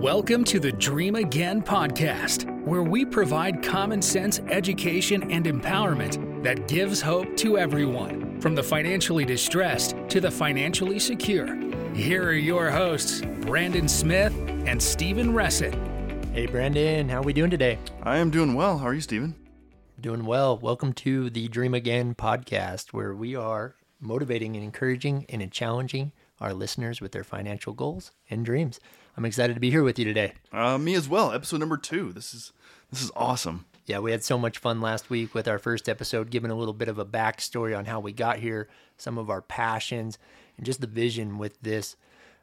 Welcome to the Dream Again podcast, where we provide common sense education and empowerment that gives hope to everyone, from the financially distressed to the financially secure. Here are your hosts, Brandon Smith and Stephen Ressett. Hey, Brandon, how are we doing today? I am doing well. How are you, Stephen? Doing well. Welcome to the Dream Again podcast, where we are motivating and encouraging and challenging our listeners with their financial goals and dreams. I'm excited to be here with you today. Uh, me as well. Episode number two. This is this is awesome. Yeah, we had so much fun last week with our first episode, giving a little bit of a backstory on how we got here, some of our passions, and just the vision with this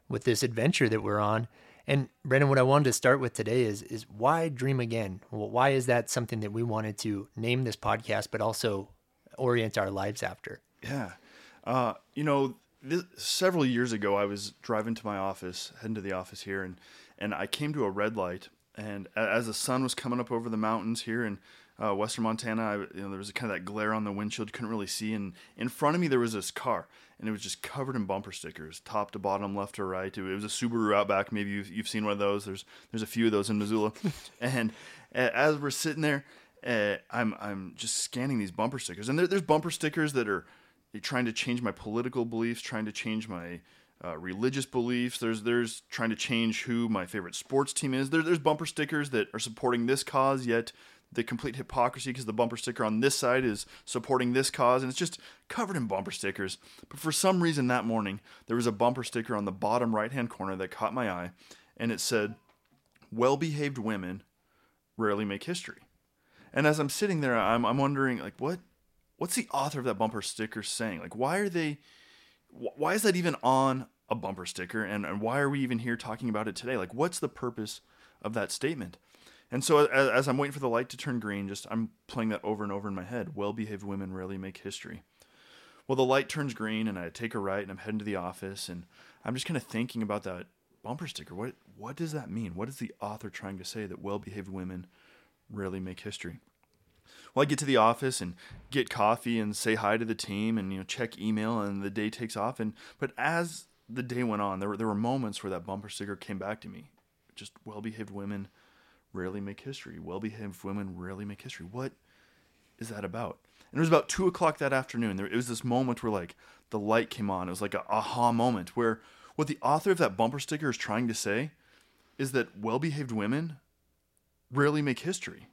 with this adventure that we're on. And Brandon, what I wanted to start with today is is why dream again? Well, why is that something that we wanted to name this podcast, but also orient our lives after? Yeah, uh, you know, this, several years ago, I was driving to my office, heading to the office here, and and I came to a red light. And as the sun was coming up over the mountains here in uh, western Montana, I, you know, there was kind of that glare on the windshield, couldn't really see. And in front of me, there was this car, and it was just covered in bumper stickers, top to bottom, left to right. It was a Subaru Outback. Maybe you've, you've seen one of those. There's there's a few of those in Missoula. and as we're sitting there, uh, I'm I'm just scanning these bumper stickers, and there, there's bumper stickers that are trying to change my political beliefs, trying to change my uh, religious beliefs. There's there's trying to change who my favorite sports team is. There, there's bumper stickers that are supporting this cause, yet the complete hypocrisy because the bumper sticker on this side is supporting this cause, and it's just covered in bumper stickers. But for some reason that morning, there was a bumper sticker on the bottom right hand corner that caught my eye, and it said, "Well behaved women rarely make history." And as I'm sitting there, I'm, I'm wondering, like, what what's the author of that bumper sticker saying? Like, why are they, why is that even on a bumper sticker? And, and why are we even here talking about it today? Like, what's the purpose of that statement? And so as, as I'm waiting for the light to turn green, just I'm playing that over and over in my head. Well behaved women rarely make history. Well, the light turns green and I take a right and I'm heading to the office and I'm just kind of thinking about that bumper sticker. What what does that mean? What is the author trying to say that well behaved women rarely make history? Well, I get to the office and get coffee and say hi to the team and you know check email and the day takes off. And but as the day went on, there were there were moments where that bumper sticker came back to me. Just well-behaved women rarely make history. Well-behaved women rarely make history. What is that about? And it was about two o'clock that afternoon. There it was this moment where like the light came on. It was like a aha moment where what the author of that bumper sticker is trying to say is that well-behaved women rarely make history.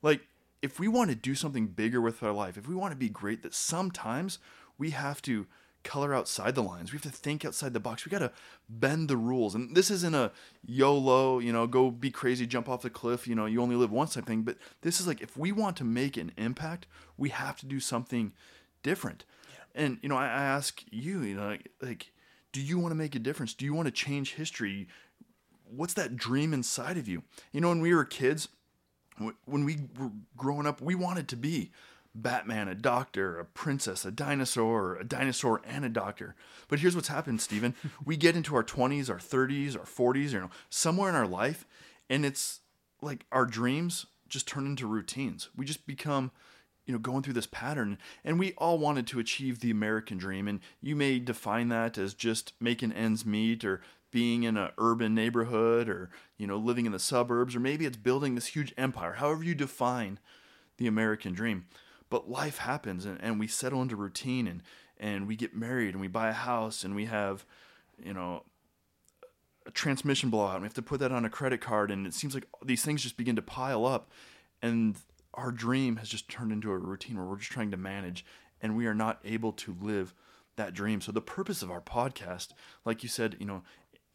Like if we want to do something bigger with our life, if we want to be great, that sometimes we have to color outside the lines. We have to think outside the box. We got to bend the rules. And this isn't a YOLO, you know, go be crazy, jump off the cliff, you know, you only live once type thing. But this is like, if we want to make an impact, we have to do something different. Yeah. And, you know, I, I ask you, you know, like, like, do you want to make a difference? Do you want to change history? What's that dream inside of you? You know, when we were kids, when we were growing up, we wanted to be Batman, a doctor, a princess, a dinosaur, a dinosaur, and a doctor. But here's what's happened, Stephen. we get into our 20s, our 30s, our 40s, you know, somewhere in our life, and it's like our dreams just turn into routines. We just become, you know, going through this pattern. And we all wanted to achieve the American dream. And you may define that as just making ends meet or being in an urban neighborhood or you know living in the suburbs or maybe it's building this huge empire however you define the american dream but life happens and, and we settle into routine and and we get married and we buy a house and we have you know a transmission blowout and we have to put that on a credit card and it seems like these things just begin to pile up and our dream has just turned into a routine where we're just trying to manage and we are not able to live that dream. So the purpose of our podcast, like you said, you know,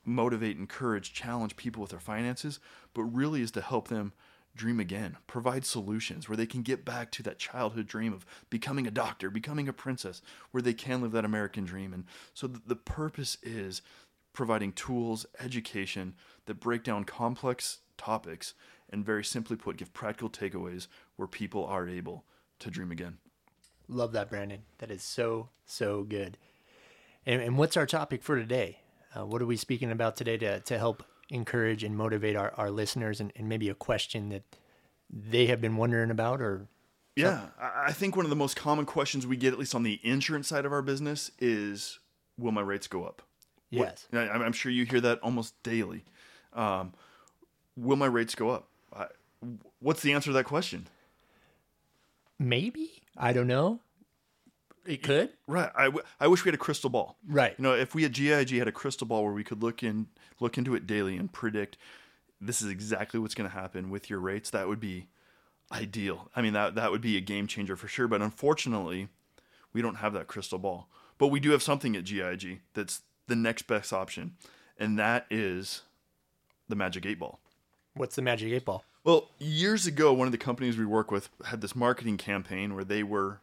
motivate, encourage, challenge people with their finances, but really is to help them dream again, provide solutions where they can get back to that childhood dream of becoming a doctor, becoming a princess, where they can live that American dream. And so the purpose is providing tools, education that break down complex topics and very simply put, give practical takeaways where people are able to dream again. Love that, Brandon. That is so, so good. And, and what's our topic for today? Uh, what are we speaking about today to, to help encourage and motivate our, our listeners and, and maybe a question that they have been wondering about or yeah i think one of the most common questions we get at least on the insurance side of our business is will my rates go up yes what, i'm sure you hear that almost daily Um, will my rates go up? I, what's the answer to that question? Maybe I don't know. It could. Right. I, w- I wish we had a crystal ball. Right. You know, if we at GIG had a crystal ball where we could look in, look into it daily and predict this is exactly what's going to happen with your rates, that would be ideal. I mean, that that would be a game changer for sure. But unfortunately, we don't have that crystal ball. But we do have something at GIG that's the next best option, and that is the Magic Eight Ball. What's the magic eight ball? Well, years ago, one of the companies we work with had this marketing campaign where they were,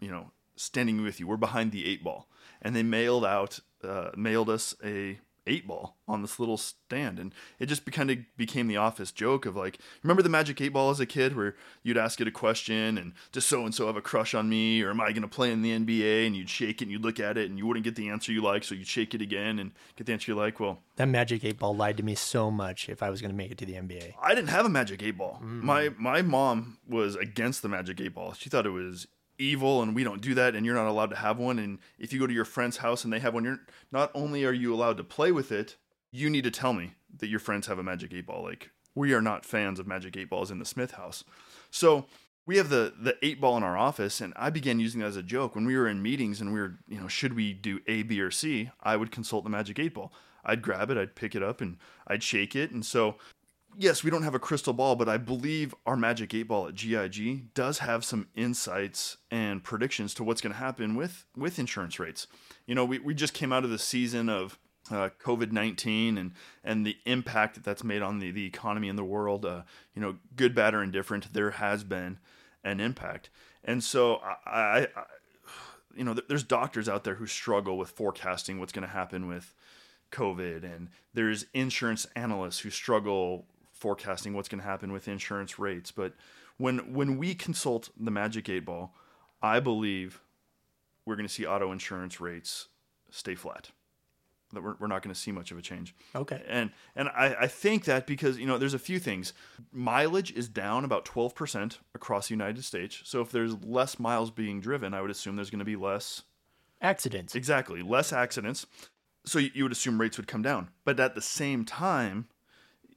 you know, standing with you. We're behind the eight ball, and they mailed out, uh, mailed us a eight ball on this little stand, and it just kind of became the office joke of like, remember the magic eight ball as a kid, where you'd ask it a question, and does so and so have a crush on me, or am I going to play in the NBA? And you'd shake it, and you'd look at it, and you wouldn't get the answer you like, so you'd shake it again and get the answer you like. Well, That magic eight ball lied to me so much if I was going to make it to the NBA. I didn't have a magic eight ball. My my mom was against the magic eight ball. She thought it was evil and we don't do that and you're not allowed to have one and if you go to your friend's house and they have one you're not only are you allowed to play with it, you need to tell me that your friends have a magic eight ball. Like we are not fans of magic eight balls in the Smith house. So we have the the eight ball in our office and I began using that as a joke when we were in meetings and we were, you know, should we do A, B, or C? I would consult the magic eight ball. I'd grab it, I'd pick it up and I'd shake it. And so yes, we don't have a crystal ball, but I believe our Magic 8 Ball at GIG does have some insights and predictions to what's going to happen with, with insurance rates. You know, we, we just came out of the season of uh, COVID 19 and, and the impact that that's made on the, the economy in the world. Uh, you know, good, bad, or indifferent, there has been an impact. And so I, I you know, there's doctors out there who struggle with forecasting what's going to happen with COVID, and there's insurance analysts who struggle forecasting what's going to happen with insurance rates. But when when we consult the Magic Eight Ball, I believe we're going to see auto insurance rates stay flat. That we're, we're not going to see much of a change. Okay. And and I, I think that because you know there's a few things. Mileage is down about 12% across the United States. So if there's less miles being driven, I would assume there's going to be less Accidents. Exactly. Less accidents. So you, you would assume rates would come down. But at the same time,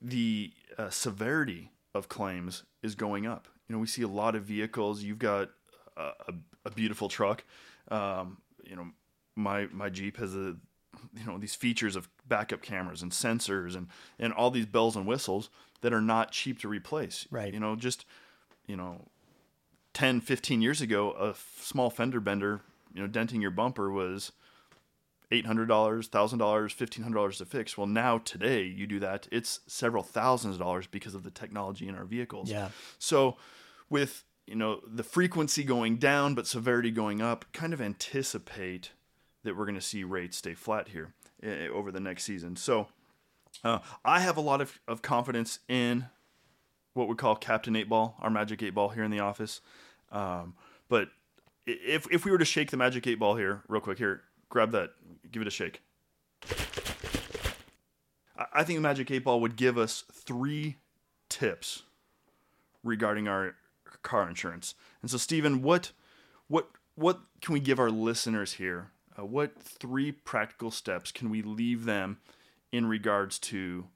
the uh, severity of claims is going up. You know, we see a lot of vehicles. You've got a, a, a beautiful truck. Um, you know, my my Jeep has a you know these features of backup cameras and sensors and and all these bells and whistles that are not cheap to replace. Right. You know, just you know 10 15 years ago a f- small fender bender you know denting your bumper was $800 $1000 $1500 to fix well now today you do that it's several thousands of dollars because of the technology in our vehicles Yeah. so with you know the frequency going down but severity going up kind of anticipate that we're going to see rates stay flat here eh, over the next season so uh, i have a lot of, of confidence in what we call Captain Eight Ball, our Magic Eight Ball here in the office. Um, but if if we were to shake the Magic Eight Ball here, real quick, here, grab that, give it a shake. I- think the Magic Eight Ball would give us three tips regarding our car insurance. And so, Stephen, what what what can we give our listeners here? Uh, what three practical steps can we leave them in regards to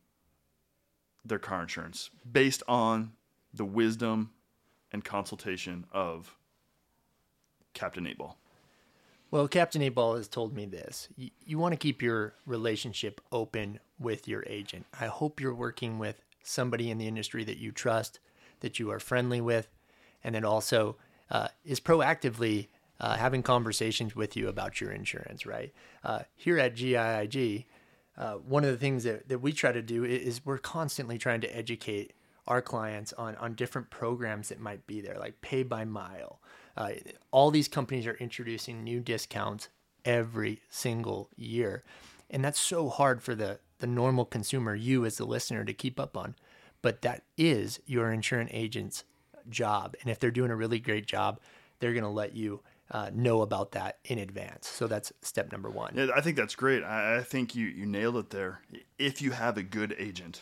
their car insurance based on the wisdom and consultation of Captain Eight Ball. Well, Captain Eight Ball has told me this. You, you want to keep your relationship open with your agent. I hope you're working with somebody in the industry that you trust, that you are friendly with, and that also uh, is proactively uh, having conversations with you about your insurance, right? Uh, here at GIIG, uh, one of the things that, that we try to do is we're constantly trying to educate our clients on, on different programs that might be there, like pay by mile. Uh, all these companies are introducing new discounts every single year. And that's so hard for the, the normal consumer, you as the listener, to keep up on. But that is your insurance agent's job. And if they're doing a really great job, they're going to let you uh, know about that in advance. So that's step number one. Yeah, I think that's great. I, I think you, you nailed it there. If you have a good agent,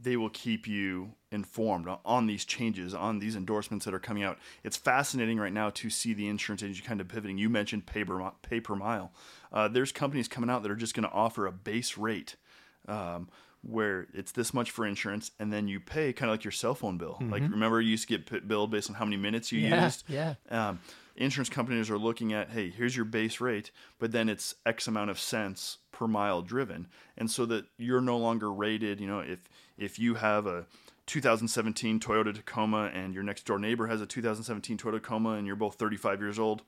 they will keep you informed on these changes, on these endorsements that are coming out. It's fascinating right now to see the insurance industry kind of pivoting. You mentioned pay per, pay per mile. Uh, there's companies coming out that are just going to offer a base rate. Um, where it's this much for insurance and then you pay kind of like your cell phone bill. Like Mm-hmm. remember you used to get billed based on how many minutes you Yeah, used. yeah. Um, insurance companies are looking at, hey, here's your base rate, but then it's X amount of cents per mile driven, and so that you're no longer rated. You know, if if you have a 2017 Toyota Tacoma and your next door neighbor has a 2017 Toyota Tacoma and you're both 35 years old,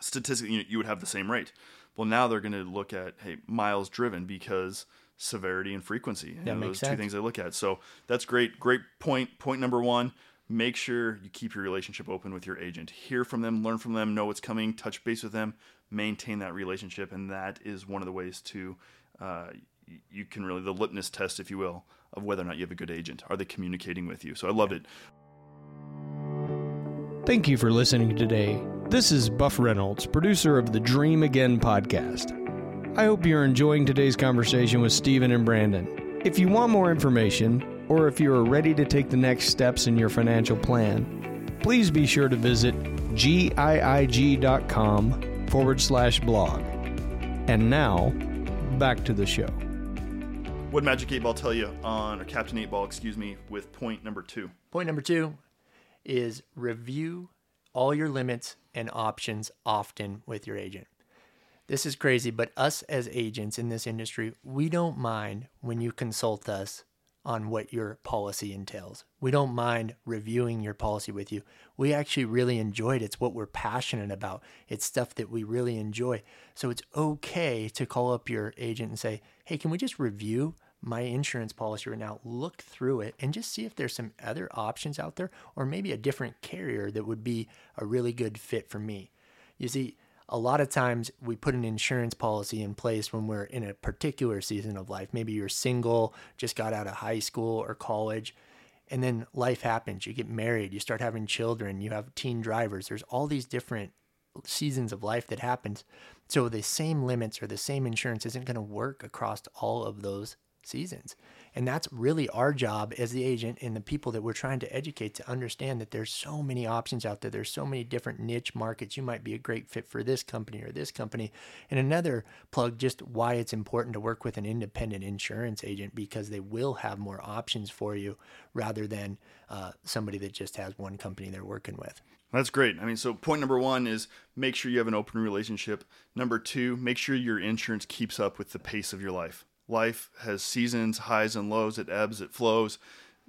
statistically you, you would have the same rate. Well, now they're going to look at hey miles driven because severity and frequency. You That know, those two things they look at. So that's great. Great point. Point number one. Make sure you keep your relationship open with your agent. Hear from them, learn from them, know what's coming, touch base with them, maintain that relationship, and that is one of the ways to uh, you can really the litmus test, if you will, of whether or not you have a good agent. Are they communicating with you? So I loved it. Thank you for listening today. This is Buff Reynolds, producer of the Dream Again podcast. I hope you're enjoying today's conversation with Stephen and Brandon. If you want more information, or if you are ready to take the next steps in your financial plan, please be sure to visit giig.com forward slash blog. And now, back to the show. What Magic Eight Ball tell you on or Captain Eight Ball, excuse me, with point number two? Point number two is review all your limits and options often with your agent. This is crazy, but us as agents in this industry, we don't mind when you consult us on what your policy entails. We don't mind reviewing your policy with you. We actually really enjoy it. It's what we're passionate about. It's stuff that we really enjoy. So it's okay to call up your agent and say, hey, can we just review my insurance policy right now? Look through it and just see if there's some other options out there or maybe a different carrier that would be a really good fit for me. You see, a lot of times we put an insurance policy in place when we're in a particular season of life. Maybe you're single, just got out of high school or college, and then life happens. You get married, you start having children, you have teen drivers. There's all these different seasons of life that happens. So the same limits or the same insurance isn't going to work across all of those seasons. And that's really our job as the agent and the people that we're trying to educate to understand that there's so many options out there. There's so many different niche markets. You might be a great fit for this company or this company. And another plug just why it's important to work with an independent insurance agent because they will have more options for you rather than uh, somebody that just has one company they're working with. That's great. I mean, so point number one is make sure you have an open relationship. Number two, make sure your insurance keeps up with the pace of your life. Life has seasons, highs and lows, it ebbs, it flows.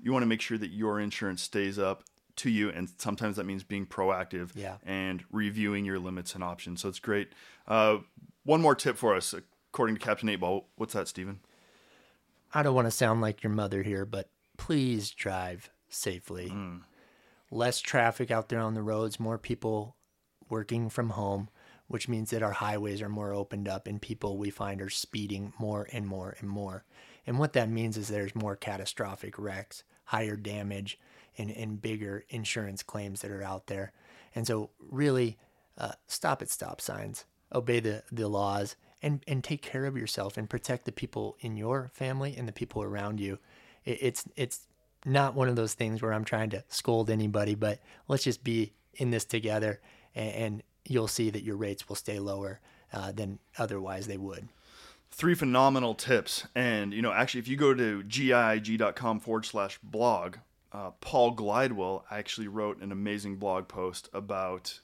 You want to make sure that your insurance stays up to you, and sometimes that means being proactive Yeah. and reviewing your limits and options. So it's great. Uh, one more tip for us, according to Captain Eight Ball. What's that, Stephen? I don't want to sound like your mother here, but please drive safely. Less traffic out there on the roads, more people working from home, which means that our highways are more opened up and people we find are speeding more and more and more. And what that means is there's more catastrophic wrecks, higher damage, and, and bigger insurance claims that are out there. And so, really, uh, stop at stop signs, obey the, the laws, and, and take care of yourself and protect the people in your family and the people around you. It, it's it's not one of those things where I'm trying to scold anybody, but let's just be in this together, and, and you'll see that your rates will stay lower uh, than otherwise they would. three phenomenal tips. And, you know, actually, if you go to giig.com forward slash blog, uh, Paul Glidewell actually wrote an amazing blog post about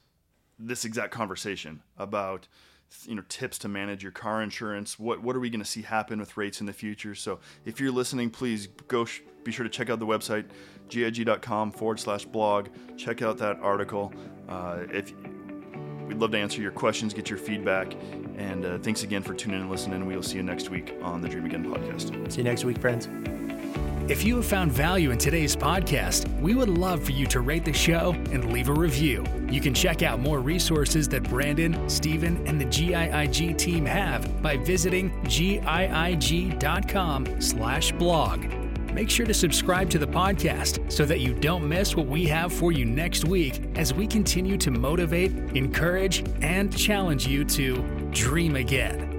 this exact conversation about you know tips to manage your car insurance what what are we going to see happen with rates in the future so if you're listening please go sh- be sure to check out the website giig.com forward slash blog check out that article uh, if We'd love to answer your questions, get your feedback, and uh, thanks again for tuning in and listening. We will see you next week on the Dream Again podcast. See you next week, friends. If you have found value in today's podcast, we would love for you to rate the show and leave a review. You can check out more resources that Brandon, Stephen, and the GIIG team have by visiting giig.com slash blog. Make sure to subscribe to the podcast so that you don't miss what we have for you next week as we continue to motivate, encourage, and challenge you to dream again.